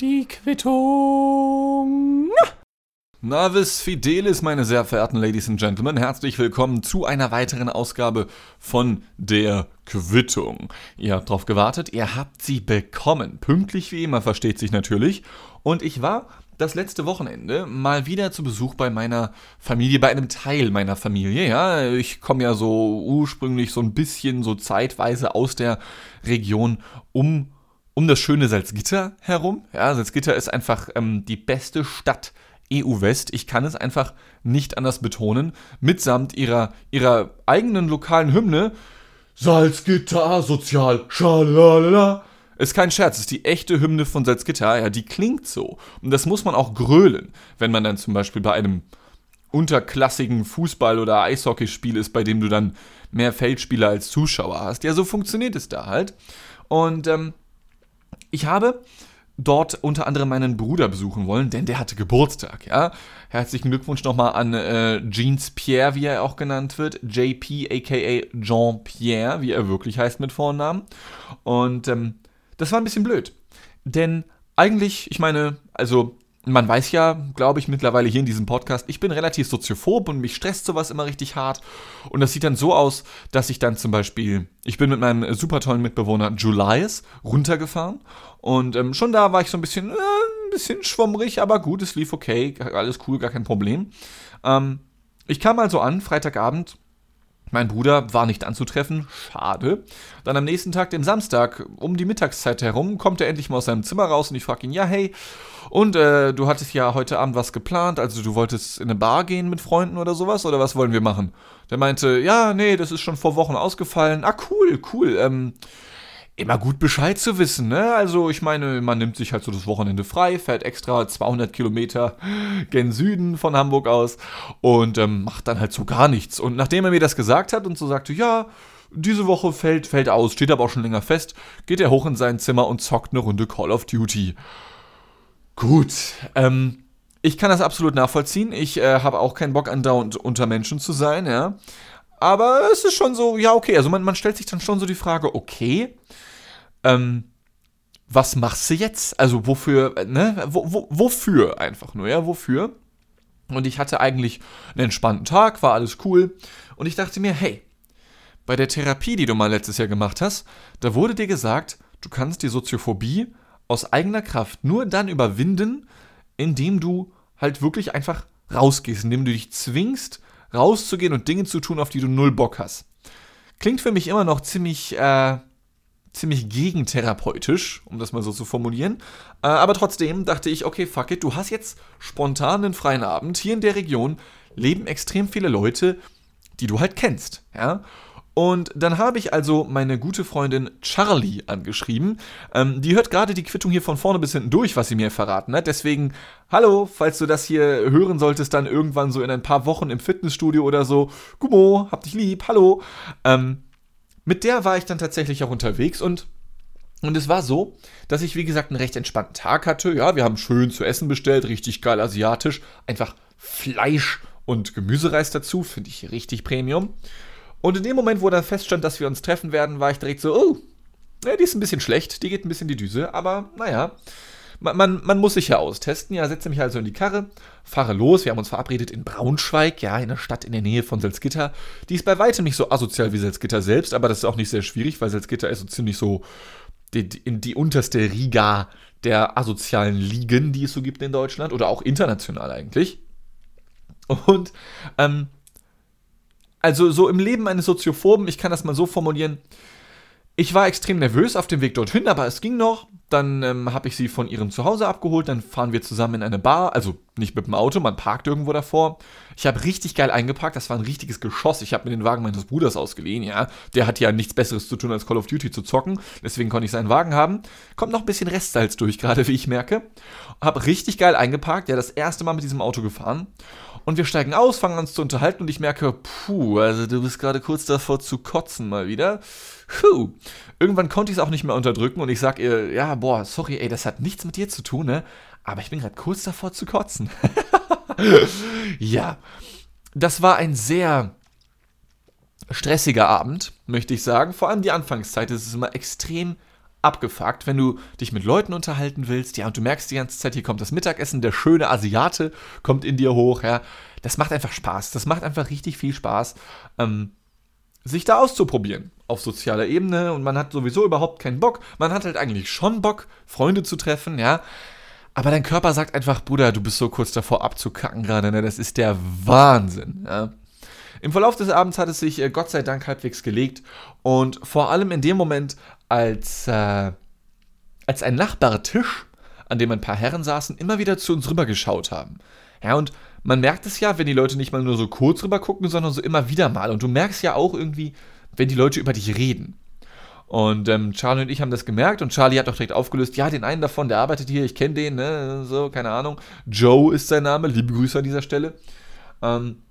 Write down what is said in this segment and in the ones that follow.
Die Quittung. Navis Fidelis, meine sehr verehrten Ladies and Gentlemen, herzlich willkommen zu einer weiteren Ausgabe von der Quittung. Ihr habt drauf gewartet, ihr habt sie bekommen. Pünktlich wie immer, versteht sich natürlich. Und ich war das letzte Wochenende mal wieder zu Besuch bei meiner Familie, bei einem Teil meiner Familie. Ja, ich komme ja so ursprünglich so ein bisschen so zeitweise aus der Region um um das schöne Salzgitter herum. Ja, Salzgitter ist einfach ähm, die beste Stadt EU-West. Ich kann es einfach nicht anders betonen. Mitsamt ihrer, ihrer eigenen lokalen Hymne. Salzgitter, sozial, schalalala. Ist kein Scherz, ist die echte Hymne von Salzgitter. Ja, die klingt so. Und das muss man auch grölen, wenn man dann zum Beispiel bei einem unterklassigen Fußball- oder Eishockeyspiel ist, bei dem du dann mehr Feldspieler als Zuschauer hast. Ja, so funktioniert es da halt. Und ähm, ich habe dort unter anderem meinen Bruder besuchen wollen, denn der hatte Geburtstag, ja. Herzlichen Glückwunsch nochmal an äh, Jeans Pierre, wie er auch genannt wird. JP, aka Jean Pierre, wie er wirklich heißt mit Vornamen. Und ähm, das war ein bisschen blöd. Denn eigentlich, ich meine, also man weiß ja, glaube ich, mittlerweile hier in diesem Podcast, ich bin relativ soziophob und mich stresst sowas immer richtig hart. Und das sieht dann so aus, dass ich dann zum Beispiel, ich bin mit meinem super tollen Mitbewohner Julius runtergefahren und ähm, schon da war ich so ein bisschen, äh, ein bisschen schwummrig, aber gut, es lief okay, alles cool, gar kein Problem. Ähm, ich kam also an, Freitagabend, mein Bruder war nicht anzutreffen, schade. Dann am nächsten Tag, dem Samstag, um die Mittagszeit herum, kommt er endlich mal aus seinem Zimmer raus und ich frage ihn, ja, hey, und äh, du hattest ja heute Abend was geplant, also du wolltest in eine Bar gehen mit Freunden oder sowas, oder was wollen wir machen? Der meinte, ja, nee, das ist schon vor Wochen ausgefallen. Ah, cool, cool. Ähm, immer gut Bescheid zu wissen, ne? Also ich meine, man nimmt sich halt so das Wochenende frei, fährt extra 200 Kilometer gen Süden von Hamburg aus und ähm, macht dann halt so gar nichts. Und nachdem er mir das gesagt hat und so sagte, ja, diese Woche fällt, fällt aus, steht aber auch schon länger fest, geht er hoch in sein Zimmer und zockt eine Runde Call of Duty. Gut, ähm, ich kann das absolut nachvollziehen. Ich äh, habe auch keinen Bock, andauernd unter Menschen zu sein, ja. Aber es ist schon so, ja, okay. Also man, man stellt sich dann schon so die Frage, okay, ähm, was machst du jetzt? Also wofür, ne? Wo, wo, wofür einfach nur, ja, wofür? Und ich hatte eigentlich einen entspannten Tag, war alles cool. Und ich dachte mir, hey, bei der Therapie, die du mal letztes Jahr gemacht hast, da wurde dir gesagt, du kannst die Soziophobie aus eigener Kraft nur dann überwinden, indem du halt wirklich einfach rausgehst, indem du dich zwingst, rauszugehen und Dinge zu tun, auf die du null Bock hast. Klingt für mich immer noch ziemlich, äh, ziemlich gegentherapeutisch, um das mal so zu formulieren. Äh, aber trotzdem dachte ich, okay, fuck it, du hast jetzt spontan einen freien Abend. Hier in der Region leben extrem viele Leute, die du halt kennst, ja. Und dann habe ich also meine gute Freundin Charlie angeschrieben. Ähm, die hört gerade die Quittung hier von vorne bis hinten durch, was sie mir verraten hat. Deswegen, hallo, falls du das hier hören solltest, dann irgendwann so in ein paar Wochen im Fitnessstudio oder so. Gummo, hab dich lieb, hallo. Ähm, mit der war ich dann tatsächlich auch unterwegs und und es war so, dass ich, wie gesagt, einen recht entspannten Tag hatte. Ja, wir haben schön zu essen bestellt, richtig geil asiatisch. Einfach Fleisch und Gemüsereis dazu, finde ich richtig Premium. Und in dem Moment, wo dann feststand, dass wir uns treffen werden, war ich direkt so, oh, ja, die ist ein bisschen schlecht, die geht ein bisschen die Düse, aber naja, man, man, man muss sich ja austesten. Ja, setze mich also in die Karre, fahre los. Wir haben uns verabredet in Braunschweig, ja, in einer Stadt in der Nähe von Salzgitter. Die ist bei weitem nicht so asozial wie Salzgitter selbst, aber das ist auch nicht sehr schwierig, weil Salzgitter ist so ziemlich so die, die, die unterste Riga der asozialen Ligen, die es so gibt in Deutschland oder auch international eigentlich. Und ähm, also so im Leben eines Soziophoben, ich kann das mal so formulieren, ich war extrem nervös auf dem Weg dorthin, aber es ging noch. Dann ähm, habe ich sie von ihrem Zuhause abgeholt, dann fahren wir zusammen in eine Bar, also nicht mit dem Auto, man parkt irgendwo davor. Ich habe richtig geil eingeparkt, das war ein richtiges Geschoss. Ich habe mir den Wagen meines Bruders ausgeliehen, ja. Der hat ja nichts Besseres zu tun, als Call of Duty zu zocken, deswegen konnte ich seinen Wagen haben. Kommt noch ein bisschen Restsalz durch, gerade wie ich merke. Habe richtig geil eingeparkt, ja, das erste Mal mit diesem Auto gefahren. Und wir steigen aus, fangen uns zu unterhalten und ich merke, puh, also du bist gerade kurz davor zu kotzen mal wieder. Puh. Irgendwann konnte ich es auch nicht mehr unterdrücken und ich sag ihr, ja, boah, sorry, ey, das hat nichts mit dir zu tun, ne? Aber ich bin gerade kurz davor zu kotzen. ja, das war ein sehr stressiger Abend, möchte ich sagen. Vor allem die Anfangszeit. Es ist immer extrem abgefuckt, wenn du dich mit Leuten unterhalten willst, ja, und du merkst die ganze Zeit, hier kommt das Mittagessen, der schöne Asiate kommt in dir hoch, ja. Das macht einfach Spaß. Das macht einfach richtig viel Spaß, ähm, sich da auszuprobieren auf sozialer Ebene und man hat sowieso überhaupt keinen Bock. Man hat halt eigentlich schon Bock, Freunde zu treffen, ja. Aber dein Körper sagt einfach, Bruder, du bist so kurz davor abzukacken gerade, ne? Das ist der Wahnsinn, ja. Im Verlauf des Abends hat es sich äh, Gott sei Dank halbwegs gelegt und vor allem in dem Moment, als, äh, als ein Nachbartisch, an dem ein paar Herren saßen, immer wieder zu uns rübergeschaut haben. Ja, und man merkt es ja, wenn die Leute nicht mal nur so kurz rüber gucken, sondern so immer wieder mal. Und du merkst ja auch irgendwie, wenn die Leute über dich reden. Und ähm, Charlie und ich haben das gemerkt und Charlie hat auch direkt aufgelöst, ja, den einen davon, der arbeitet hier, ich kenne den, ne, so, keine Ahnung. Joe ist sein Name, liebe Grüße an dieser Stelle. Ähm,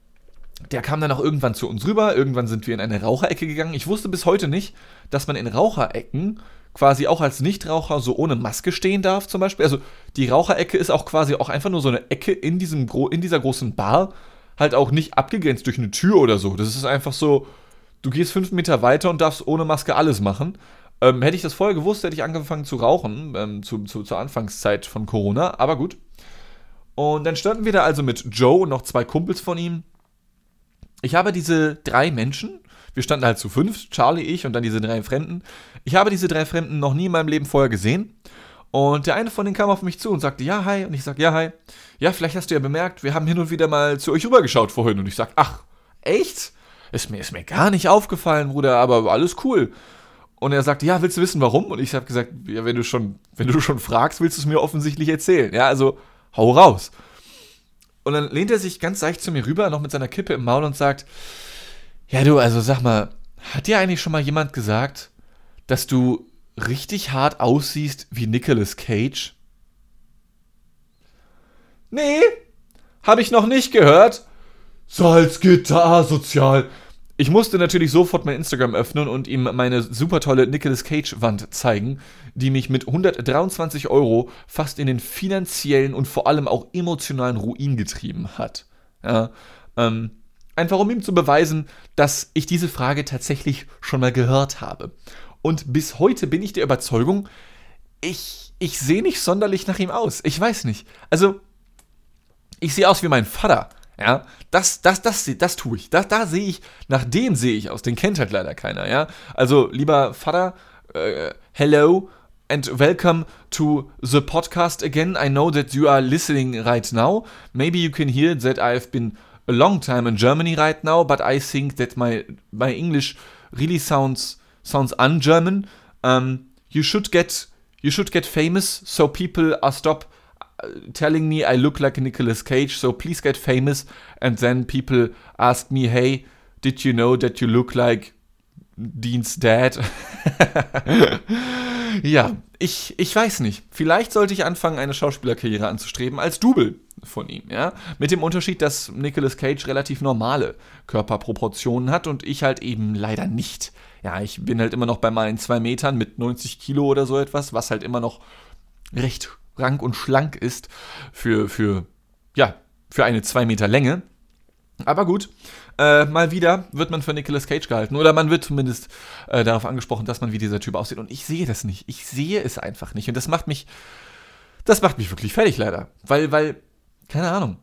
der kam dann auch irgendwann zu uns rüber. Irgendwann sind wir in eine Raucherecke gegangen. Ich wusste bis heute nicht, dass man in Raucherecken quasi auch als Nichtraucher so ohne Maske stehen darf, zum Beispiel. Also die Raucherecke ist auch quasi auch einfach nur so eine Ecke in, diesem, in dieser großen Bar, halt auch nicht abgegrenzt durch eine Tür oder so. Das ist einfach so, du gehst fünf Meter weiter und darfst ohne Maske alles machen. Ähm, hätte ich das vorher gewusst, hätte ich angefangen zu rauchen, ähm, zu, zu, zur Anfangszeit von Corona, aber gut. Und dann standen wir da also mit Joe und noch zwei Kumpels von ihm ich habe diese drei Menschen, wir standen halt zu fünf, Charlie, ich und dann diese drei Fremden. Ich habe diese drei Fremden noch nie in meinem Leben vorher gesehen. Und der eine von denen kam auf mich zu und sagte, ja, hi. Und ich sag, ja, hi. Ja, vielleicht hast du ja bemerkt, wir haben hin und wieder mal zu euch rübergeschaut vorhin. Und ich sag, ach, echt? Ist mir, ist mir gar nicht aufgefallen, Bruder, aber alles cool. Und er sagte, ja, willst du wissen, warum? Und ich habe gesagt, ja, wenn du schon, wenn du schon fragst, willst du es mir offensichtlich erzählen. Ja, also hau raus. Und dann lehnt er sich ganz leicht zu mir rüber, noch mit seiner Kippe im Maul und sagt, ja du, also sag mal, hat dir eigentlich schon mal jemand gesagt, dass du richtig hart aussiehst wie Nicolas Cage? Nee, hab ich noch nicht gehört. Salzgitter asozial. Ich musste natürlich sofort mein Instagram öffnen und ihm meine super tolle Nicolas Cage-Wand zeigen, die mich mit 123 Euro fast in den finanziellen und vor allem auch emotionalen Ruin getrieben hat. Ja, ähm, einfach um ihm zu beweisen, dass ich diese Frage tatsächlich schon mal gehört habe. Und bis heute bin ich der Überzeugung, ich, ich sehe nicht sonderlich nach ihm aus. Ich weiß nicht. Also, ich sehe aus wie mein Vater. Ja, das, das, das, das tue ich. Das, da sehe ich, nach dem sehe ich aus. Den kennt halt leider keiner, ja. Also, lieber Vater, uh, hello and welcome to the podcast again. I know that you are listening right now. Maybe you can hear that I've been a long time in Germany right now, but I think that my my English really sounds sounds un-German. Um, you should get you should get famous so people are stop telling me I look like Nicolas Cage, so please get famous. And then people ask me, hey, did you know that you look like Dean's Dad? ja, ich, ich weiß nicht. Vielleicht sollte ich anfangen, eine Schauspielerkarriere anzustreben als Double von ihm, ja. Mit dem Unterschied, dass Nicolas Cage relativ normale Körperproportionen hat und ich halt eben leider nicht. Ja, ich bin halt immer noch bei meinen zwei Metern mit 90 Kilo oder so etwas, was halt immer noch recht rank und schlank ist für, für, ja, für eine 2 Meter Länge. Aber gut, äh, mal wieder wird man für Nicolas Cage gehalten. Oder man wird zumindest äh, darauf angesprochen, dass man wie dieser Typ aussieht. Und ich sehe das nicht. Ich sehe es einfach nicht. Und das macht mich, das macht mich wirklich fertig leider. Weil, weil, keine Ahnung.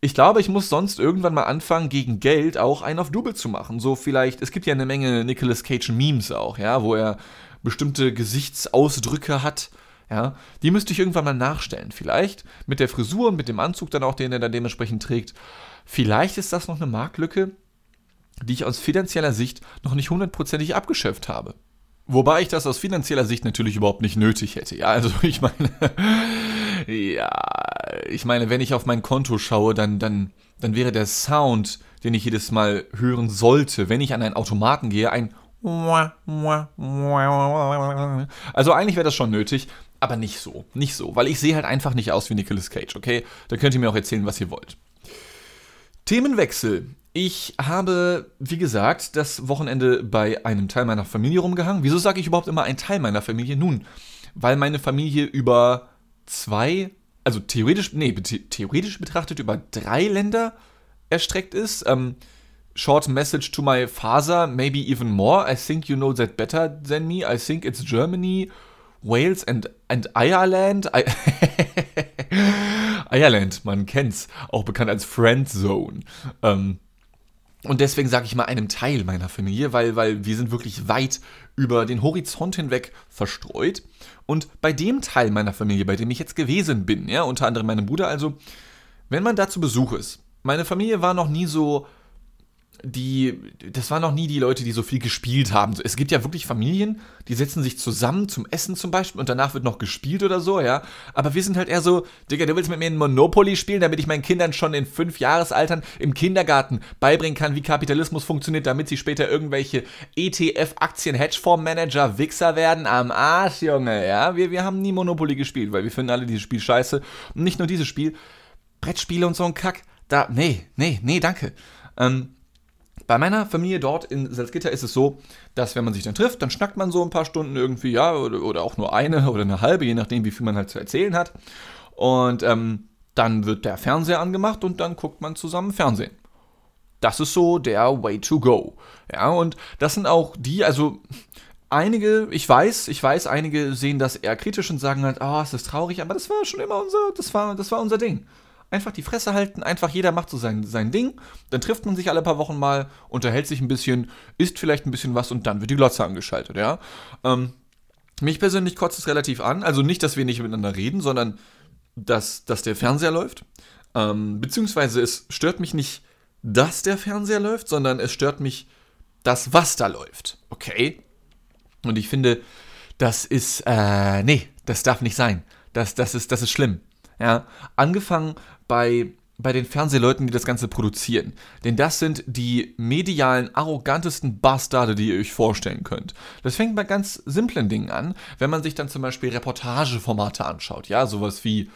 Ich glaube, ich muss sonst irgendwann mal anfangen, gegen Geld auch einen auf Double zu machen. So vielleicht, es gibt ja eine Menge Nicolas Cage Memes auch, ja, wo er bestimmte Gesichtsausdrücke hat ja, die müsste ich irgendwann mal nachstellen. Vielleicht mit der Frisur und mit dem Anzug dann auch, den er dann dementsprechend trägt. Vielleicht ist das noch eine Marktlücke, die ich aus finanzieller Sicht noch nicht hundertprozentig abgeschöpft habe. Wobei ich das aus finanzieller Sicht natürlich überhaupt nicht nötig hätte. Ja, also ich meine, ja, ich meine, wenn ich auf mein Konto schaue, dann, dann, dann wäre der Sound, den ich jedes Mal hören sollte, wenn ich an einen Automaten gehe, ein also eigentlich wäre das schon nötig, aber nicht so. Nicht so, weil ich sehe halt einfach nicht aus wie Nicolas Cage, okay? Da könnt ihr mir auch erzählen, was ihr wollt. Themenwechsel. Ich habe, wie gesagt, das Wochenende bei einem Teil meiner Familie rumgehangen. Wieso sage ich überhaupt immer ein Teil meiner Familie? Nun, weil meine Familie über zwei, also theoretisch, nee, theoretisch betrachtet über drei Länder erstreckt ist. Ähm, short message to my father, maybe even more. I think you know that better than me. I think it's Germany, Wales and, and Ireland. I Ireland, man kennt's, auch bekannt als Friend Zone. Ähm, und deswegen sage ich mal einem Teil meiner Familie, weil, weil wir sind wirklich weit über den Horizont hinweg verstreut. Und bei dem Teil meiner Familie, bei dem ich jetzt gewesen bin, ja, unter anderem meinem Bruder, also, wenn man da zu Besuch ist, meine Familie war noch nie so die, das waren noch nie die Leute, die so viel gespielt haben. Es gibt ja wirklich Familien, die setzen sich zusammen zum Essen zum Beispiel und danach wird noch gespielt oder so, ja. Aber wir sind halt eher so, Digga, du willst mit mir ein Monopoly spielen, damit ich meinen Kindern schon in fünf Jahresaltern im Kindergarten beibringen kann, wie Kapitalismus funktioniert, damit sie später irgendwelche ETF-Aktien-Hedgefonds-Manager, Wichser werden. Am Arsch, Junge, ja. Wir, wir haben nie Monopoly gespielt, weil wir finden alle dieses Spiel scheiße. Und nicht nur dieses Spiel, Brettspiele und so ein Kack. Da, nee, nee, nee, danke. Ähm, bei meiner Familie dort in Salzgitter ist es so, dass wenn man sich dann trifft, dann schnackt man so ein paar Stunden irgendwie, ja, oder, oder auch nur eine oder eine halbe, je nachdem, wie viel man halt zu erzählen hat. Und ähm, dann wird der Fernseher angemacht und dann guckt man zusammen Fernsehen. Das ist so der Way to go. Ja, und das sind auch die, also einige, ich weiß, ich weiß, einige sehen das eher kritisch und sagen halt, ah, oh, es ist traurig, aber das war schon immer unser, das war, das war unser Ding. Einfach die Fresse halten, einfach jeder macht so sein, sein Ding. Dann trifft man sich alle paar Wochen mal, unterhält sich ein bisschen, isst vielleicht ein bisschen was und dann wird die Glotze angeschaltet, ja. Ähm, mich persönlich kotzt es relativ an. Also nicht, dass wir nicht miteinander reden, sondern dass, dass der Fernseher läuft. Ähm, beziehungsweise es stört mich nicht, dass der Fernseher läuft, sondern es stört mich, das, was da läuft. Okay? Und ich finde, das ist, äh, nee, das darf nicht sein. Das, das, ist, das ist schlimm. Ja, angefangen bei, bei den Fernsehleuten, die das Ganze produzieren. Denn das sind die medialen, arrogantesten Bastarde, die ihr euch vorstellen könnt. Das fängt bei ganz simplen Dingen an, wenn man sich dann zum Beispiel Reportageformate anschaut. Ja, sowas wie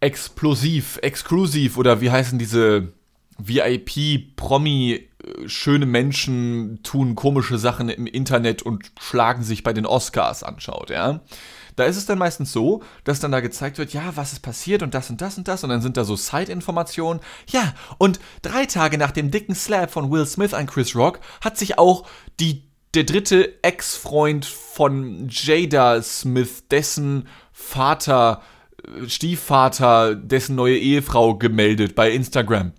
Explosiv, Exklusiv oder wie heißen diese VIP, Promi, äh, schöne Menschen tun komische Sachen im Internet und schlagen sich bei den Oscars anschaut, ja. Da ist es dann meistens so, dass dann da gezeigt wird, ja, was ist passiert und das und das und das und dann sind da so Side-Informationen. Ja, und drei Tage nach dem dicken Slap von Will Smith an Chris Rock hat sich auch die, der dritte Ex-Freund von Jada Smith, dessen Vater, äh, Stiefvater, dessen neue Ehefrau gemeldet bei Instagram.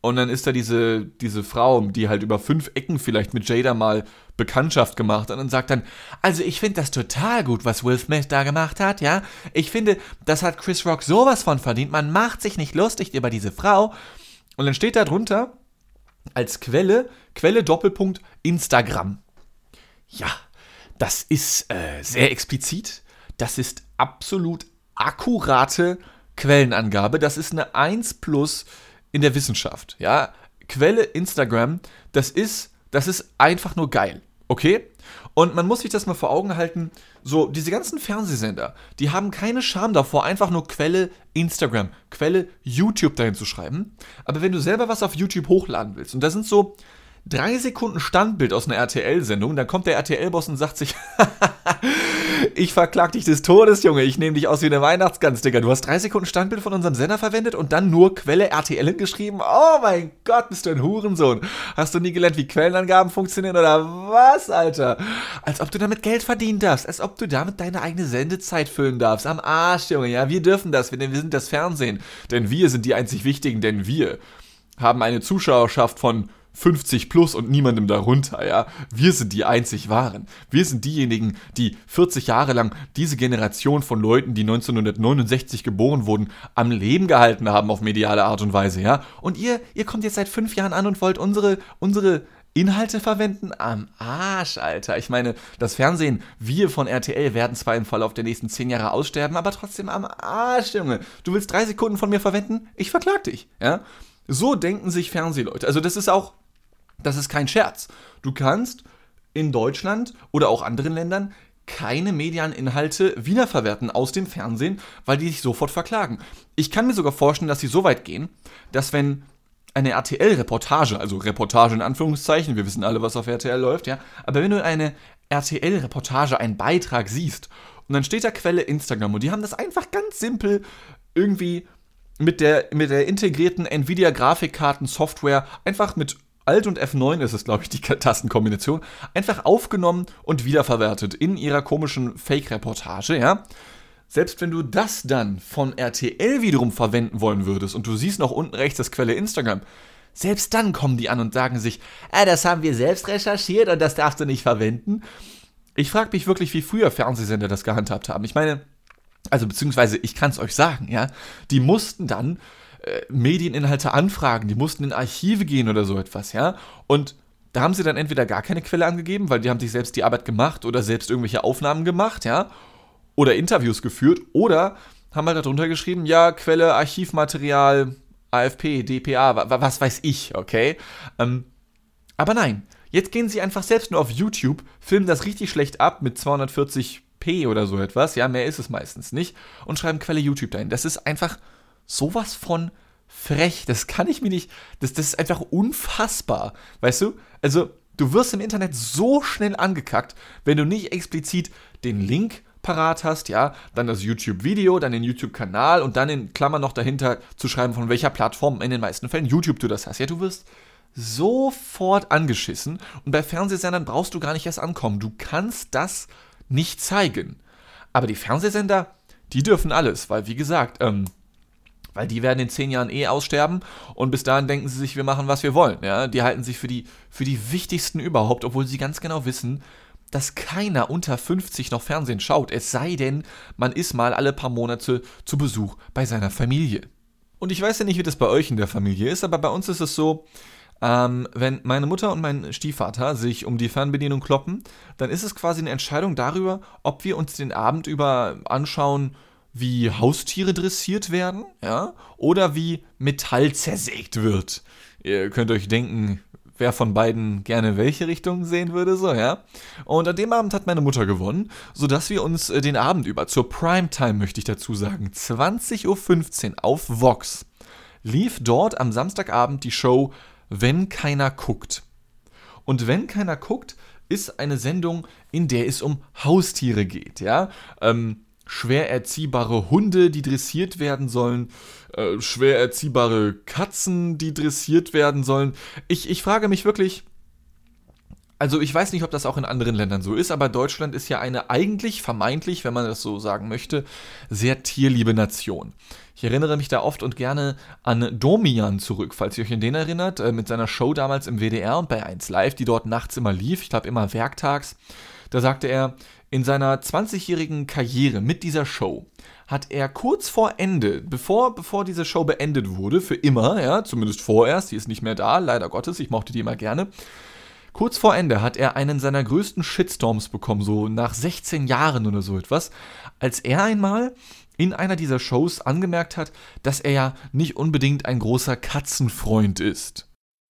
Und dann ist da diese, diese Frau, die halt über fünf Ecken vielleicht mit Jada mal Bekanntschaft gemacht hat und sagt dann, also ich finde das total gut, was Will Smith da gemacht hat, ja. Ich finde, das hat Chris Rock sowas von verdient. Man macht sich nicht lustig über diese Frau. Und dann steht da drunter als Quelle, Quelle Doppelpunkt Instagram. Ja, das ist äh, sehr explizit. Das ist absolut akkurate Quellenangabe. Das ist eine 1 plus in der Wissenschaft. Ja, Quelle Instagram, das ist, das ist einfach nur geil. Okay? Und man muss sich das mal vor Augen halten, so diese ganzen Fernsehsender, die haben keine Scham davor, einfach nur Quelle Instagram, Quelle YouTube dahin zu schreiben. Aber wenn du selber was auf YouTube hochladen willst, und da sind so drei Sekunden Standbild aus einer RTL-Sendung, dann kommt der RTL-Boss und sagt sich, ich verklag dich des Todes, Junge, ich nehme dich aus wie eine Weihnachtsgans, Digga. Du hast drei Sekunden Standbild von unserem Sender verwendet und dann nur Quelle RTL geschrieben. Oh mein Gott, bist du ein Hurensohn. Hast du nie gelernt, wie Quellenangaben funktionieren oder was, Alter? Als ob du damit Geld verdienen darfst, als ob du damit deine eigene Sendezeit füllen darfst. Am Arsch, Junge, ja, wir dürfen das, denn wir sind das Fernsehen. Denn wir sind die einzig Wichtigen, denn wir haben eine Zuschauerschaft von 50 plus und niemandem darunter, ja. Wir sind die einzig Wahren. Wir sind diejenigen, die 40 Jahre lang diese Generation von Leuten, die 1969 geboren wurden, am Leben gehalten haben auf mediale Art und Weise, ja. Und ihr, ihr kommt jetzt seit fünf Jahren an und wollt unsere, unsere Inhalte verwenden? Am Arsch, Alter. Ich meine, das Fernsehen, wir von RTL werden zwar im Verlauf der nächsten zehn Jahre aussterben, aber trotzdem am Arsch, Junge. Du willst drei Sekunden von mir verwenden? Ich verklag dich, ja. So denken sich Fernsehleute. Also das ist auch das ist kein Scherz. Du kannst in Deutschland oder auch anderen Ländern keine medialen Inhalte wiederverwerten aus dem Fernsehen, weil die sich sofort verklagen. Ich kann mir sogar vorstellen, dass sie so weit gehen, dass wenn eine RTL-Reportage, also Reportage in Anführungszeichen, wir wissen alle, was auf RTL läuft, ja, aber wenn du eine RTL-Reportage, einen Beitrag siehst und dann steht da Quelle Instagram und die haben das einfach ganz simpel irgendwie mit der, mit der integrierten Nvidia-Grafikkarten-Software einfach mit Alt und F9 ist es, glaube ich, die Tastenkombination, einfach aufgenommen und wiederverwertet in ihrer komischen Fake-Reportage, ja. Selbst wenn du das dann von RTL wiederum verwenden wollen würdest und du siehst noch unten rechts das Quelle Instagram, selbst dann kommen die an und sagen sich, ah, das haben wir selbst recherchiert und das darfst du nicht verwenden. Ich frage mich wirklich, wie früher Fernsehsender das gehandhabt haben. Ich meine, also beziehungsweise ich kann es euch sagen, ja, die mussten dann äh, Medieninhalte anfragen, die mussten in Archive gehen oder so etwas, ja, und da haben sie dann entweder gar keine Quelle angegeben, weil die haben sich selbst die Arbeit gemacht oder selbst irgendwelche Aufnahmen gemacht, ja, oder Interviews geführt oder haben halt darunter geschrieben, ja, Quelle, Archivmaterial, AFP, DPA, was weiß ich, okay? Ähm, aber nein, jetzt gehen sie einfach selbst nur auf YouTube, filmen das richtig schlecht ab mit 240p oder so etwas, ja, mehr ist es meistens nicht, und schreiben Quelle YouTube dahin. Das ist einfach sowas von frech, das kann ich mir nicht, das, das ist einfach unfassbar, weißt du? Also, du wirst im Internet so schnell angekackt, wenn du nicht explizit den Link parat hast, ja, dann das YouTube-Video, dann den YouTube-Kanal und dann in Klammern noch dahinter zu schreiben, von welcher Plattform in den meisten Fällen YouTube du das hast. Ja, du wirst sofort angeschissen und bei Fernsehsendern brauchst du gar nicht erst ankommen. Du kannst das nicht zeigen. Aber die Fernsehsender, die dürfen alles, weil wie gesagt, ähm, weil die werden in zehn Jahren eh aussterben und bis dahin denken sie sich, wir machen, was wir wollen. Ja? Die halten sich für die, für die wichtigsten überhaupt, obwohl sie ganz genau wissen, dass keiner unter 50 noch Fernsehen schaut, es sei denn, man ist mal alle paar Monate zu Besuch bei seiner Familie. Und ich weiß ja nicht, wie das bei euch in der Familie ist, aber bei uns ist es so, ähm, wenn meine Mutter und mein Stiefvater sich um die Fernbedienung kloppen, dann ist es quasi eine Entscheidung darüber, ob wir uns den Abend über anschauen, wie Haustiere dressiert werden, ja, oder wie Metall zersägt wird. Ihr könnt euch denken, wer von beiden gerne welche Richtung sehen würde, so, ja. Und an dem Abend hat meine Mutter gewonnen, sodass wir uns äh, den Abend über zur Primetime, möchte ich dazu sagen, 20.15 Uhr auf Vox, lief dort am Samstagabend die Show Wenn keiner guckt. Und wenn keiner guckt, ist eine Sendung, in der es um Haustiere geht, ja. Ähm, schwer erziehbare Hunde, die dressiert werden sollen, äh, schwer erziehbare Katzen, die dressiert werden sollen. Ich, ich frage mich wirklich, also ich weiß nicht, ob das auch in anderen Ländern so ist, aber Deutschland ist ja eine eigentlich, vermeintlich, wenn man das so sagen möchte, sehr tierliebe Nation. Ich erinnere mich da oft und gerne an Domian zurück, falls ihr euch an den erinnert, äh, mit seiner Show damals im WDR und bei 1 Live, die dort nachts immer lief, ich glaube immer werktags. Da sagte er, in seiner 20-jährigen Karriere mit dieser Show hat er kurz vor Ende, bevor, bevor diese Show beendet wurde, für immer, ja, zumindest vorerst, die ist nicht mehr da, leider Gottes, ich mochte die immer gerne, Kurz vor Ende hat er einen seiner größten Shitstorms bekommen, so nach 16 Jahren oder so etwas, als er einmal in einer dieser Shows angemerkt hat, dass er ja nicht unbedingt ein großer Katzenfreund ist.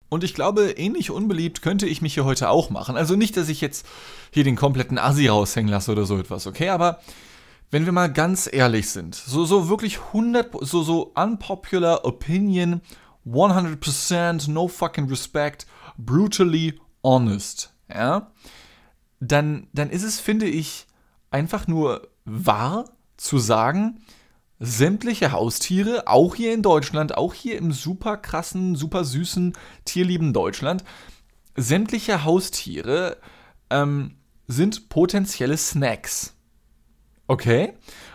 Und ich glaube, ähnlich unbeliebt könnte ich mich hier heute auch machen. Also nicht, dass ich jetzt hier den kompletten Assi raushängen lasse oder so etwas, okay? Aber wenn wir mal ganz ehrlich sind, so, so wirklich 100, so, so unpopular opinion, 100% no fucking respect, brutally honest, ja? Dann, dann ist es, finde ich, einfach nur wahr zu sagen, sämtliche Haustiere, auch hier in Deutschland, auch hier im super krassen, super süßen, tierlieben Deutschland, sämtliche Haustiere ähm, sind potenzielle Snacks. Okay?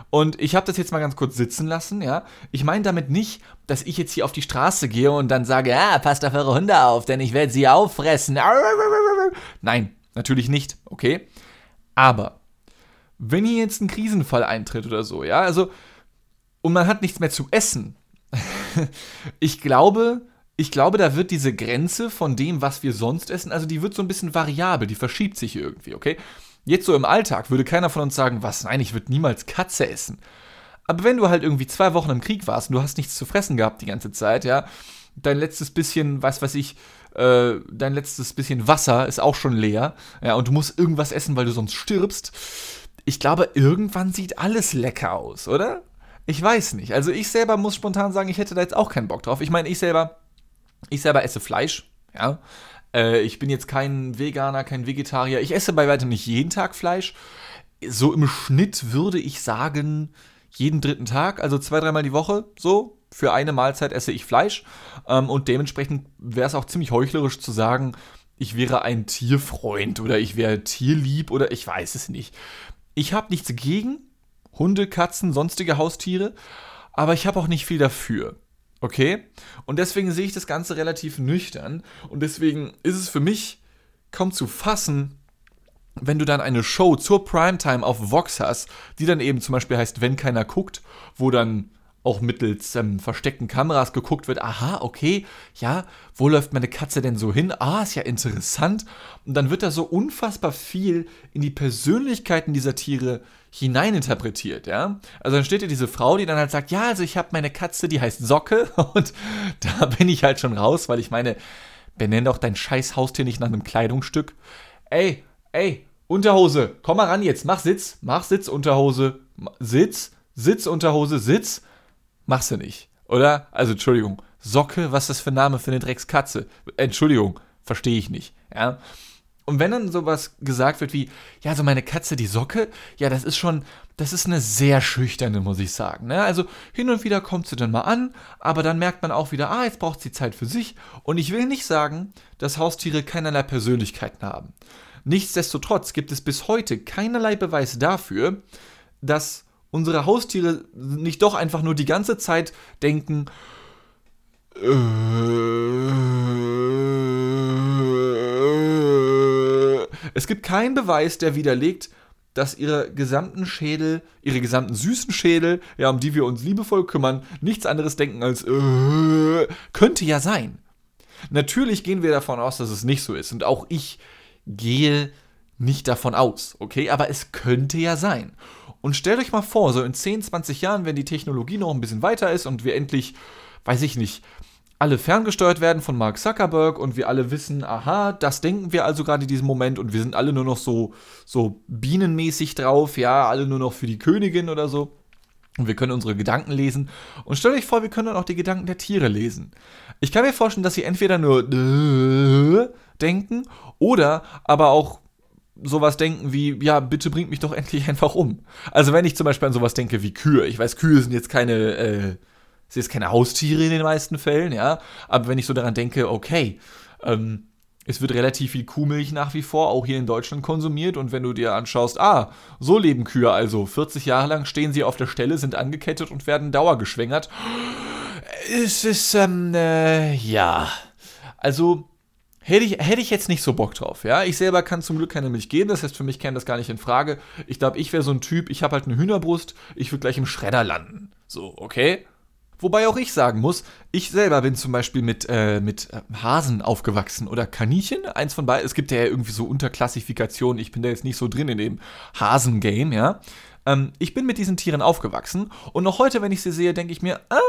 Und ich habe das jetzt mal ganz kurz sitzen lassen, ja. Ich meine damit nicht, dass ich jetzt hier auf die Straße gehe und dann sage, ja, passt auf eure Hunde auf, denn ich werde sie auffressen. Nein, natürlich nicht, okay? Aber wenn hier jetzt ein Krisenfall eintritt oder so, ja, also und man hat nichts mehr zu essen. ich glaube, ich glaube, da wird diese Grenze von dem, was wir sonst essen, also die wird so ein bisschen variabel, die verschiebt sich irgendwie, okay? Jetzt so im Alltag würde keiner von uns sagen, was, nein, ich würde niemals Katze essen. Aber wenn du halt irgendwie zwei Wochen im Krieg warst und du hast nichts zu fressen gehabt die ganze Zeit, ja, dein letztes bisschen, was weiß ich, äh, dein letztes bisschen Wasser ist auch schon leer, ja, und du musst irgendwas essen, weil du sonst stirbst. Ich glaube, irgendwann sieht alles lecker aus, oder? Ich weiß nicht. Also ich selber muss spontan sagen, ich hätte da jetzt auch keinen Bock drauf. Ich meine, ich selber, ich selber esse Fleisch, ja. Äh, ich bin jetzt kein Veganer, kein Vegetarier. Ich esse bei weitem nicht jeden Tag Fleisch. So im Schnitt würde ich sagen, jeden dritten Tag, also zwei, dreimal die Woche, so, für eine Mahlzeit esse ich Fleisch ähm, und dementsprechend wäre es auch ziemlich heuchlerisch zu sagen, ich wäre ein Tierfreund oder ich wäre tierlieb oder ich weiß es nicht. Ich habe nichts gegen Hunde, Katzen, sonstige Haustiere, aber ich habe auch nicht viel dafür. Okay? Und deswegen sehe ich das Ganze relativ nüchtern und deswegen ist es für mich kaum zu fassen, wenn du dann eine Show zur Primetime auf Vox hast, die dann eben zum Beispiel heißt, wenn keiner guckt, wo dann auch mittels ähm, versteckten Kameras geguckt wird, aha, okay, ja, wo läuft meine Katze denn so hin? Ah, ist ja interessant. Und dann wird da so unfassbar viel in die Persönlichkeiten dieser Tiere hineininterpretiert, ja. Also dann steht ja diese Frau, die dann halt sagt, ja, also ich habe meine Katze, die heißt Socke und da bin ich halt schon raus, weil ich meine, benenn doch dein scheiß Haustier nicht nach einem Kleidungsstück. Ey, ey, Unterhose, komm mal ran jetzt, mach Sitz, mach Sitz, Unterhose, Sitz, Sitz, Unterhose, Sitz. Machst du nicht, oder? Also, Entschuldigung, Socke, was ist das für ein Name für eine Dreckskatze? Entschuldigung, verstehe ich nicht, ja. Und wenn dann sowas gesagt wird wie, ja, so meine Katze, die Socke, ja, das ist schon, das ist eine sehr schüchterne, muss ich sagen. Ne? Also hin und wieder kommt sie dann mal an, aber dann merkt man auch wieder, ah, jetzt braucht sie Zeit für sich. Und ich will nicht sagen, dass Haustiere keinerlei Persönlichkeiten haben. Nichtsdestotrotz gibt es bis heute keinerlei Beweis dafür, dass unsere Haustiere nicht doch einfach nur die ganze Zeit denken, äh, es gibt keinen Beweis, der widerlegt, dass ihre gesamten Schädel, ihre gesamten süßen Schädel, ja, um die wir uns liebevoll kümmern, nichts anderes denken als äh, könnte ja sein. Natürlich gehen wir davon aus, dass es nicht so ist und auch ich gehe nicht davon aus, okay, aber es könnte ja sein. Und stellt euch mal vor, so in 10, 20 Jahren, wenn die Technologie noch ein bisschen weiter ist und wir endlich, weiß ich nicht, alle ferngesteuert werden von Mark Zuckerberg und wir alle wissen, aha, das denken wir also gerade in diesem Moment und wir sind alle nur noch so, so bienenmäßig drauf, ja, alle nur noch für die Königin oder so. Und wir können unsere Gedanken lesen. Und stellt euch vor, wir können dann auch die Gedanken der Tiere lesen. Ich kann mir vorstellen, dass sie entweder nur denken oder aber auch sowas denken wie, ja, bitte bringt mich doch endlich einfach um. Also wenn ich zum Beispiel an sowas denke wie Kühe. Ich weiß, Kühe sind jetzt keine äh, sind jetzt keine Haustiere in den meisten Fällen, ja. Aber wenn ich so daran denke, okay, ähm, es wird relativ viel Kuhmilch nach wie vor auch hier in Deutschland konsumiert und wenn du dir anschaust, ah, so leben Kühe also, 40 Jahre lang stehen sie auf der Stelle, sind angekettet und werden dauergeschwängert. Es ist, ähm, äh, ja. Also, hätte ich, hätte ich jetzt nicht so Bock drauf, ja. Ich selber kann zum Glück keine Milch geben, das heißt, für mich käme das gar nicht in Frage. Ich glaube, ich wäre so ein Typ, ich habe halt eine Hühnerbrust, ich würde gleich im Schredder landen. So, okay? Wobei auch ich sagen muss, ich selber bin zum Beispiel mit, äh, mit äh, Hasen aufgewachsen oder Kaninchen, eins von beiden. Es gibt ja irgendwie so Unterklassifikationen, ich bin da jetzt nicht so drin in dem Hasengame, ja. Ähm, ich bin mit diesen Tieren aufgewachsen und noch heute, wenn ich sie sehe, denke ich mir, ah,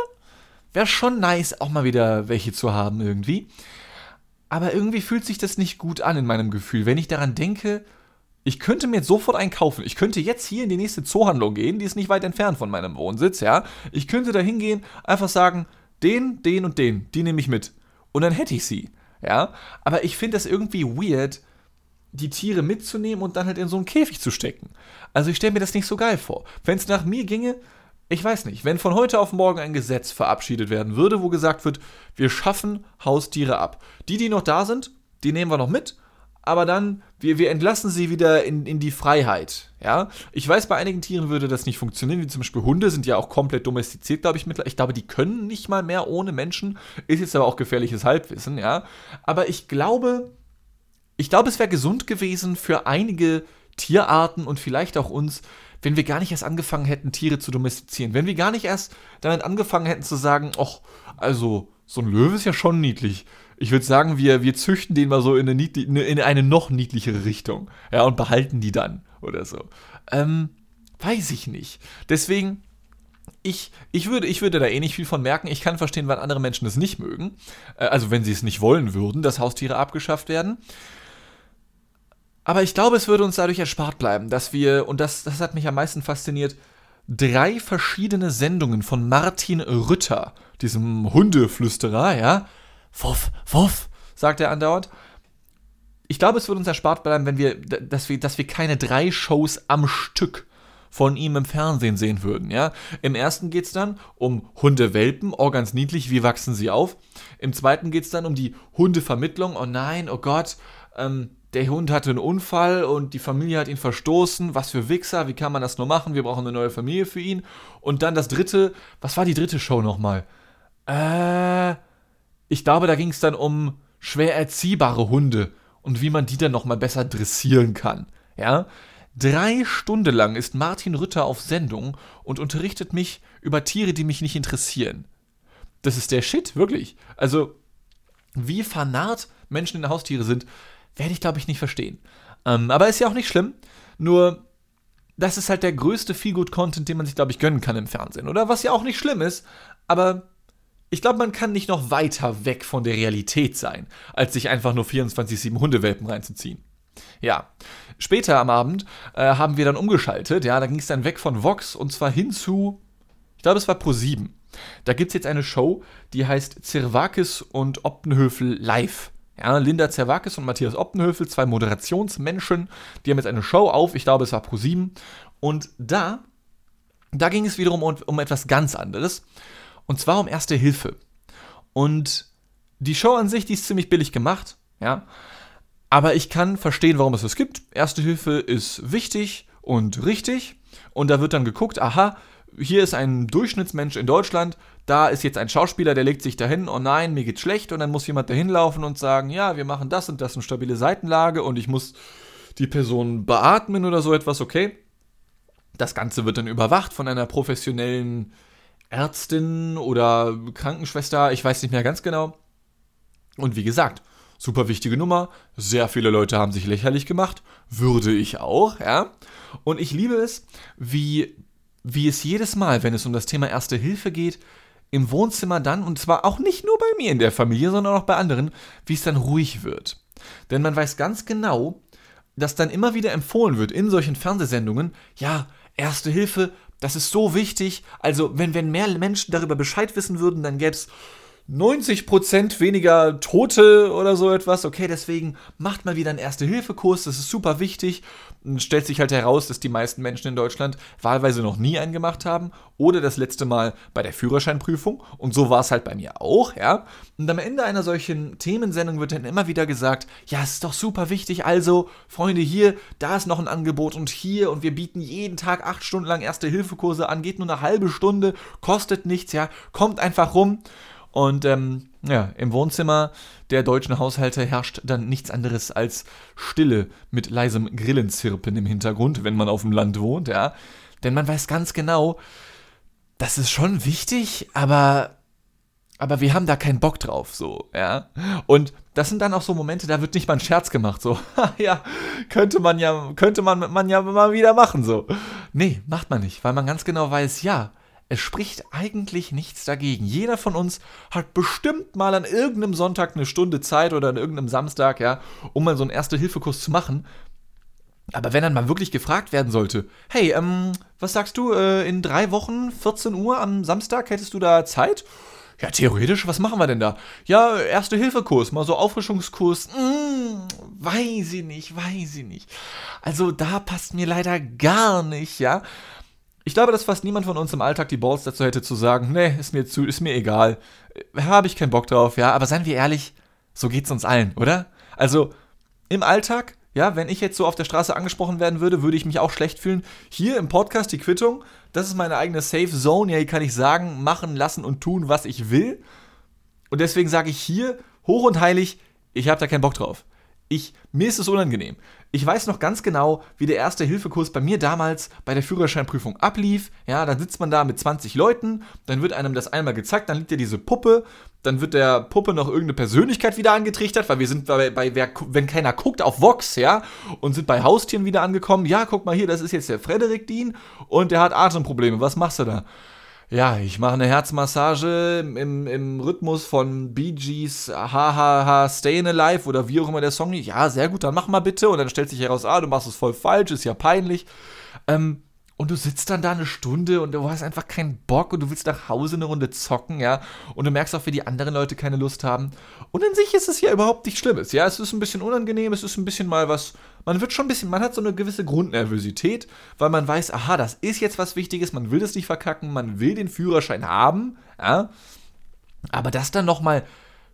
wäre schon nice, auch mal wieder welche zu haben irgendwie. Aber irgendwie fühlt sich das nicht gut an in meinem Gefühl, wenn ich daran denke, ich könnte mir jetzt sofort einen kaufen. Ich könnte jetzt hier in die nächste Zoohandlung gehen, die ist nicht weit entfernt von meinem Wohnsitz, ja. Ich könnte da hingehen, einfach sagen, den, den und den, die nehme ich mit. Und dann hätte ich sie, ja. Aber ich finde das irgendwie weird, die Tiere mitzunehmen und dann halt in so einen Käfig zu stecken. Also ich stelle mir das nicht so geil vor. Wenn es nach mir ginge, ich weiß nicht, wenn von heute auf morgen ein Gesetz verabschiedet werden würde, wo gesagt wird, wir schaffen Haustiere ab. Die, die noch da sind, die nehmen wir noch mit aber dann, wir, wir entlassen sie wieder in, in die Freiheit. Ja, ich weiß, bei einigen Tieren würde das nicht funktionieren, wie zum Beispiel Hunde sind ja auch komplett domestiziert, glaube ich, mittlerweile. Ich glaube, die können nicht mal mehr ohne Menschen. Ist jetzt aber auch gefährliches Halbwissen, ja. Aber ich glaube, ich glaube, es wäre gesund gewesen für einige Tierarten und vielleicht auch uns, wenn wir gar nicht erst angefangen hätten, Tiere zu domestizieren. Wenn wir gar nicht erst damit angefangen hätten zu sagen, ach, also, so ein Löwe ist ja schon niedlich ich würde sagen, wir, wir züchten den mal so in eine, in eine noch niedlichere Richtung. Ja, und behalten die dann oder so. Ähm, weiß ich nicht. Deswegen, ich, ich, würde, ich würde da eh nicht viel von merken. Ich kann verstehen, wann andere Menschen es nicht mögen. Äh, also, wenn sie es nicht wollen würden, dass Haustiere abgeschafft werden. Aber ich glaube, es würde uns dadurch erspart bleiben, dass wir, und das, das hat mich am meisten fasziniert, drei verschiedene Sendungen von Martin Rütter, diesem Hundeflüsterer, ja, Wuff, wuff, sagt er andauernd. Ich glaube, es würde uns erspart bleiben, wenn wir, dass wir, dass wir keine drei Shows am Stück von ihm im Fernsehen sehen würden. Ja? Im ersten geht es dann um Hundewelpen, oh ganz niedlich, wie wachsen sie auf. Im zweiten geht es dann um die Hundevermittlung, oh nein, oh Gott, ähm, der Hund hatte einen Unfall und die Familie hat ihn verstoßen. Was für Wichser, wie kann man das nur machen? Wir brauchen eine neue Familie für ihn. Und dann das dritte, was war die dritte Show nochmal? Äh, ich glaube, da ging es dann um schwer erziehbare Hunde und wie man die dann nochmal besser dressieren kann. Ja? Drei Stunden lang ist Martin Rütter auf Sendung und unterrichtet mich über Tiere, die mich nicht interessieren. Das ist der Shit, wirklich. Also, wie fanat Menschen in Haustiere sind, werde ich, glaube ich, nicht verstehen. Ähm, aber ist ja auch nicht schlimm. Nur, das ist halt der größte Feelgood-Content, den man sich, glaube ich, gönnen kann im Fernsehen, oder? Was ja auch nicht schlimm ist, aber ich glaube, man kann nicht noch weiter weg von der Realität sein, als sich einfach nur 24-7 Hundewelpen reinzuziehen. Ja, später am Abend äh, haben wir dann umgeschaltet, ja, da ging es dann weg von Vox und zwar hin zu, ich glaube, es war Pro7. Da gibt es jetzt eine Show, die heißt Zervakis und Optenhöfel live. Ja, Linda Zervakis und Matthias Optenhöfel, zwei Moderationsmenschen, die haben jetzt eine Show auf, ich glaube, es war Pro7. Und da, da ging es wiederum um, um etwas ganz anderes. Und zwar um Erste Hilfe. Und die Show an sich, die ist ziemlich billig gemacht, ja. Aber ich kann verstehen, warum es das gibt. Erste Hilfe ist wichtig und richtig. Und da wird dann geguckt, aha, hier ist ein Durchschnittsmensch in Deutschland, da ist jetzt ein Schauspieler, der legt sich dahin, oh nein, mir geht's schlecht, und dann muss jemand dahin laufen und sagen, ja, wir machen das und das eine stabile Seitenlage und ich muss die Person beatmen oder so etwas, okay. Das Ganze wird dann überwacht von einer professionellen Ärztin oder Krankenschwester, ich weiß nicht mehr ganz genau. Und wie gesagt, super wichtige Nummer, sehr viele Leute haben sich lächerlich gemacht, würde ich auch, ja. Und ich liebe es, wie wie es jedes Mal, wenn es um das Thema Erste Hilfe geht, im Wohnzimmer dann, und zwar auch nicht nur bei mir in der Familie, sondern auch bei anderen, wie es dann ruhig wird. Denn man weiß ganz genau, dass dann immer wieder empfohlen wird in solchen Fernsehsendungen, ja, Erste Hilfe, das ist so wichtig. Also, wenn, wenn mehr Menschen darüber Bescheid wissen würden, dann gäbe es 90% weniger Tote oder so etwas. Okay, deswegen macht mal wieder einen Erste-Hilfe-Kurs, das ist super wichtig. Und stellt sich halt heraus, dass die meisten Menschen in Deutschland wahlweise noch nie einen gemacht haben oder das letzte Mal bei der Führerscheinprüfung. Und so war es halt bei mir auch, ja. Und am Ende einer solchen Themensendung wird dann immer wieder gesagt, ja, es ist doch super wichtig, also, Freunde, hier, da ist noch ein Angebot und hier und wir bieten jeden Tag acht Stunden lang Erste-Hilfe-Kurse an, geht nur eine halbe Stunde, kostet nichts, ja, kommt einfach rum. Und ähm, ja, im Wohnzimmer der deutschen Haushalte herrscht dann nichts anderes als Stille mit leisem Grillenzirpen im Hintergrund, wenn man auf dem Land wohnt, ja. Denn man weiß ganz genau, das ist schon wichtig, aber aber wir haben da keinen Bock drauf, so, ja. Und das sind dann auch so Momente, da wird nicht mal ein Scherz gemacht, so, ja, könnte man ja, könnte man, man ja mal wieder machen, so. Nee, macht man nicht, weil man ganz genau weiß, ja, es spricht eigentlich nichts dagegen. Jeder von uns hat bestimmt mal an irgendeinem Sonntag eine Stunde Zeit oder an irgendeinem Samstag, ja, um mal so einen Erste-Hilfe-Kurs zu machen. Aber wenn dann mal wirklich gefragt werden sollte, hey, ähm, was sagst du, äh, in drei Wochen, 14 Uhr am Samstag, hättest du da Zeit? Ja, theoretisch, was machen wir denn da? Ja, Erste-Hilfe-Kurs, mal so Auffrischungskurs. Hm, weiß ich nicht, weiß ich nicht. Also da passt mir leider gar nicht, ja. Ich glaube, dass fast niemand von uns im Alltag die Balls dazu hätte zu sagen, nee, ist mir zu, ist mir egal. Habe ich keinen Bock drauf, ja, aber seien wir ehrlich, so geht's uns allen, oder? Also, im Alltag, ja, wenn ich jetzt so auf der Straße angesprochen werden würde, würde ich mich auch schlecht fühlen. Hier im Podcast die Quittung, das ist meine eigene Safe Zone, ja, hier kann ich sagen, machen, lassen und tun, was ich will. Und deswegen sage ich hier hoch und heilig, ich habe da keinen Bock drauf. Ich, mir ist es unangenehm. Ich weiß noch ganz genau, wie der erste Hilfekurs bei mir damals bei der Führerscheinprüfung ablief. Ja, dann sitzt man da mit 20 Leuten, dann wird einem das einmal gezeigt, dann liegt ja diese Puppe, dann wird der Puppe noch irgendeine Persönlichkeit wieder angetrichtert, weil wir sind bei, bei wer, wenn keiner guckt, auf Vox, ja, und sind bei Haustieren wieder angekommen. Ja, guck mal hier, das ist jetzt der Frederik Dean und der hat Atemprobleme. Was machst du da? Ja, ich mache eine Herzmassage im, im Rhythmus von Bee Gees Hahaha Stayin' Alive oder wie auch immer der Song. Ja, sehr gut, dann mach mal bitte. Und dann stellt sich heraus, ah, du machst es voll falsch, ist ja peinlich. Ähm, und du sitzt dann da eine Stunde und du hast einfach keinen Bock und du willst nach Hause eine Runde zocken, ja. Und du merkst auch, wie die anderen Leute keine Lust haben. Und in sich ist es ja überhaupt nichts Schlimmes, ja. Es ist ein bisschen unangenehm, es ist ein bisschen mal was, man wird schon ein bisschen, man hat so eine gewisse Grundnervosität, weil man weiß, aha, das ist jetzt was Wichtiges, man will das nicht verkacken, man will den Führerschein haben, ja. Aber das dann nochmal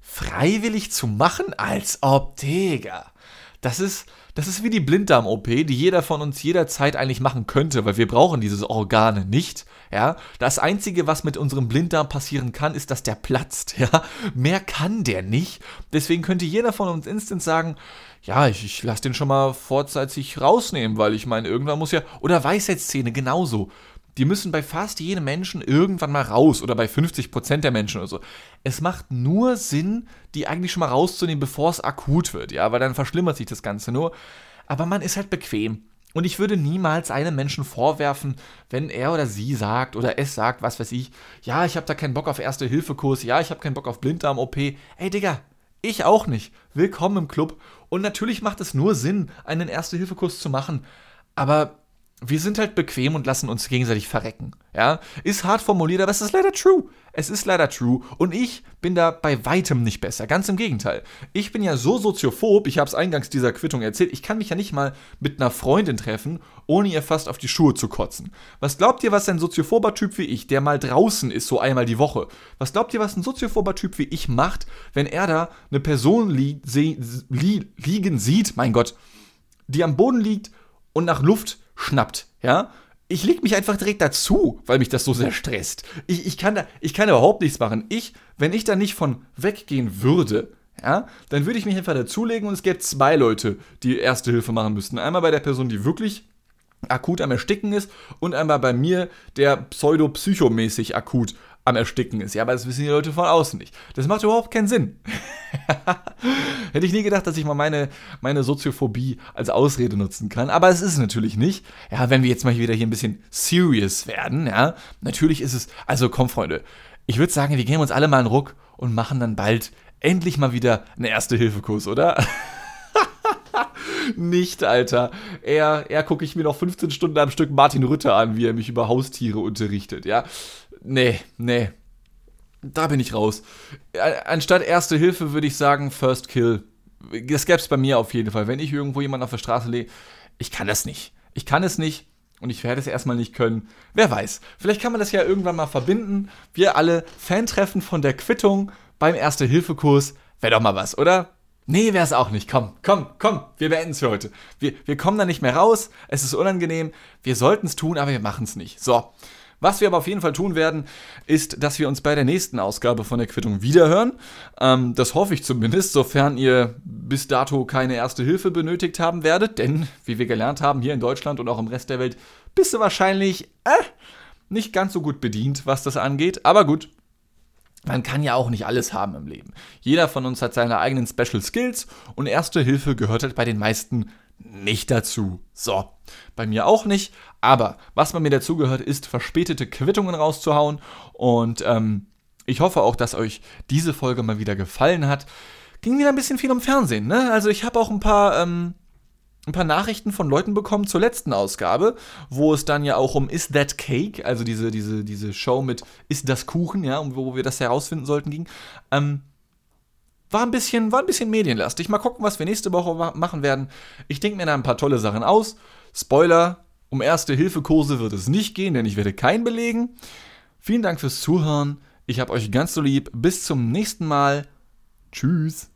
freiwillig zu machen, als ob, Digga. Das ist, das ist wie die Blinddarm-OP, die jeder von uns jederzeit eigentlich machen könnte, weil wir brauchen diese Organe nicht. Ja, das einzige, was mit unserem Blinddarm passieren kann, ist, dass der platzt. Ja, mehr kann der nicht. Deswegen könnte jeder von uns instant sagen, ja, ich, ich lasse den schon mal vorzeitig rausnehmen, weil ich meine, irgendwann muss ja, oder Weisheitszähne genauso die müssen bei fast jedem Menschen irgendwann mal raus oder bei 50% der Menschen oder so. Es macht nur Sinn, die eigentlich schon mal rauszunehmen, bevor es akut wird, ja, weil dann verschlimmert sich das Ganze nur. Aber man ist halt bequem. Und ich würde niemals einem Menschen vorwerfen, wenn er oder sie sagt oder es sagt, was weiß ich, ja, ich habe da keinen Bock auf Erste-Hilfe-Kurs, ja, ich habe keinen Bock auf Blinddarm-OP. Ey, Digga, ich auch nicht. Willkommen im Club. Und natürlich macht es nur Sinn, einen Erste-Hilfe-Kurs zu machen. Aber wir sind halt bequem und lassen uns gegenseitig verrecken. Ja, ist hart formuliert, aber es ist leider true. Es ist leider true. Und ich bin da bei weitem nicht besser. Ganz im Gegenteil. Ich bin ja so soziophob, ich habe es eingangs dieser Quittung erzählt, ich kann mich ja nicht mal mit einer Freundin treffen, ohne ihr fast auf die Schuhe zu kotzen. Was glaubt ihr, was ein soziophober Typ wie ich, der mal draußen ist, so einmal die Woche, was glaubt ihr, was ein soziophober Typ wie ich macht, wenn er da eine Person li li liegen sieht, mein Gott, die am Boden liegt und nach Luft schnappt, ja? Ich leg mich einfach direkt dazu, weil mich das so sehr stresst. Ich, ich, kann da, ich kann überhaupt nichts machen. Ich, wenn ich da nicht von weggehen würde, ja, dann würde ich mich einfach dazulegen und es gäbe zwei Leute, die Erste Hilfe machen müssten. Einmal bei der Person, die wirklich akut am Ersticken ist und einmal bei mir, der pseudo-psychomäßig akut am Ersticken ist. Ja, aber das wissen die Leute von außen nicht. Das macht überhaupt keinen Sinn. Hätte ich nie gedacht, dass ich mal meine, meine Soziophobie als Ausrede nutzen kann. Aber es ist natürlich nicht. Ja, wenn wir jetzt mal wieder hier ein bisschen serious werden, ja, natürlich ist es. Also komm, Freunde. Ich würde sagen, wir geben uns alle mal einen Ruck und machen dann bald endlich mal wieder einen Erste-Hilfe-Kurs, oder? nicht, Alter. Eher, eher gucke ich mir noch 15 Stunden am Stück Martin Rütter an, wie er mich über Haustiere unterrichtet, ja. Nee, nee. Da bin ich raus. Anstatt Erste Hilfe würde ich sagen First Kill. Das gäbe es bei mir auf jeden Fall. Wenn ich irgendwo jemanden auf der Straße lege, ich kann das nicht. Ich kann es nicht und ich werde es erstmal nicht können. Wer weiß. Vielleicht kann man das ja irgendwann mal verbinden. Wir alle Fantreffen von der Quittung beim Erste-Hilfe-Kurs. Wäre doch mal was, oder? Nee, wäre es auch nicht. Komm, komm, komm, wir beenden es für heute. Wir, wir kommen da nicht mehr raus. Es ist unangenehm. Wir sollten es tun, aber wir machen es nicht. So. Was wir aber auf jeden Fall tun werden, ist, dass wir uns bei der nächsten Ausgabe von der Quittung wiederhören. Ähm, das hoffe ich zumindest, sofern ihr bis dato keine erste Hilfe benötigt haben werdet. Denn, wie wir gelernt haben, hier in Deutschland und auch im Rest der Welt, bist du wahrscheinlich äh, nicht ganz so gut bedient, was das angeht. Aber gut, man kann ja auch nicht alles haben im Leben. Jeder von uns hat seine eigenen Special Skills und Erste Hilfe gehört halt bei den meisten nicht dazu. So, bei mir auch nicht. Aber was bei mir dazugehört, ist verspätete Quittungen rauszuhauen. Und ähm, ich hoffe auch, dass euch diese Folge mal wieder gefallen hat. Ging wieder ein bisschen viel um Fernsehen, ne? Also ich habe auch ein paar, ähm, ein paar Nachrichten von Leuten bekommen zur letzten Ausgabe, wo es dann ja auch um Is That Cake, also diese, diese, diese Show mit Ist das Kuchen, ja, wo wir das herausfinden sollten, ging. Ähm, war ein bisschen, war ein bisschen medienlastig. Mal gucken, was wir nächste Woche machen werden. Ich denke mir da ein paar tolle Sachen aus. Spoiler, um erste Hilfekurse wird es nicht gehen, denn ich werde keinen belegen. Vielen Dank fürs Zuhören. Ich habe euch ganz so lieb. Bis zum nächsten Mal. Tschüss.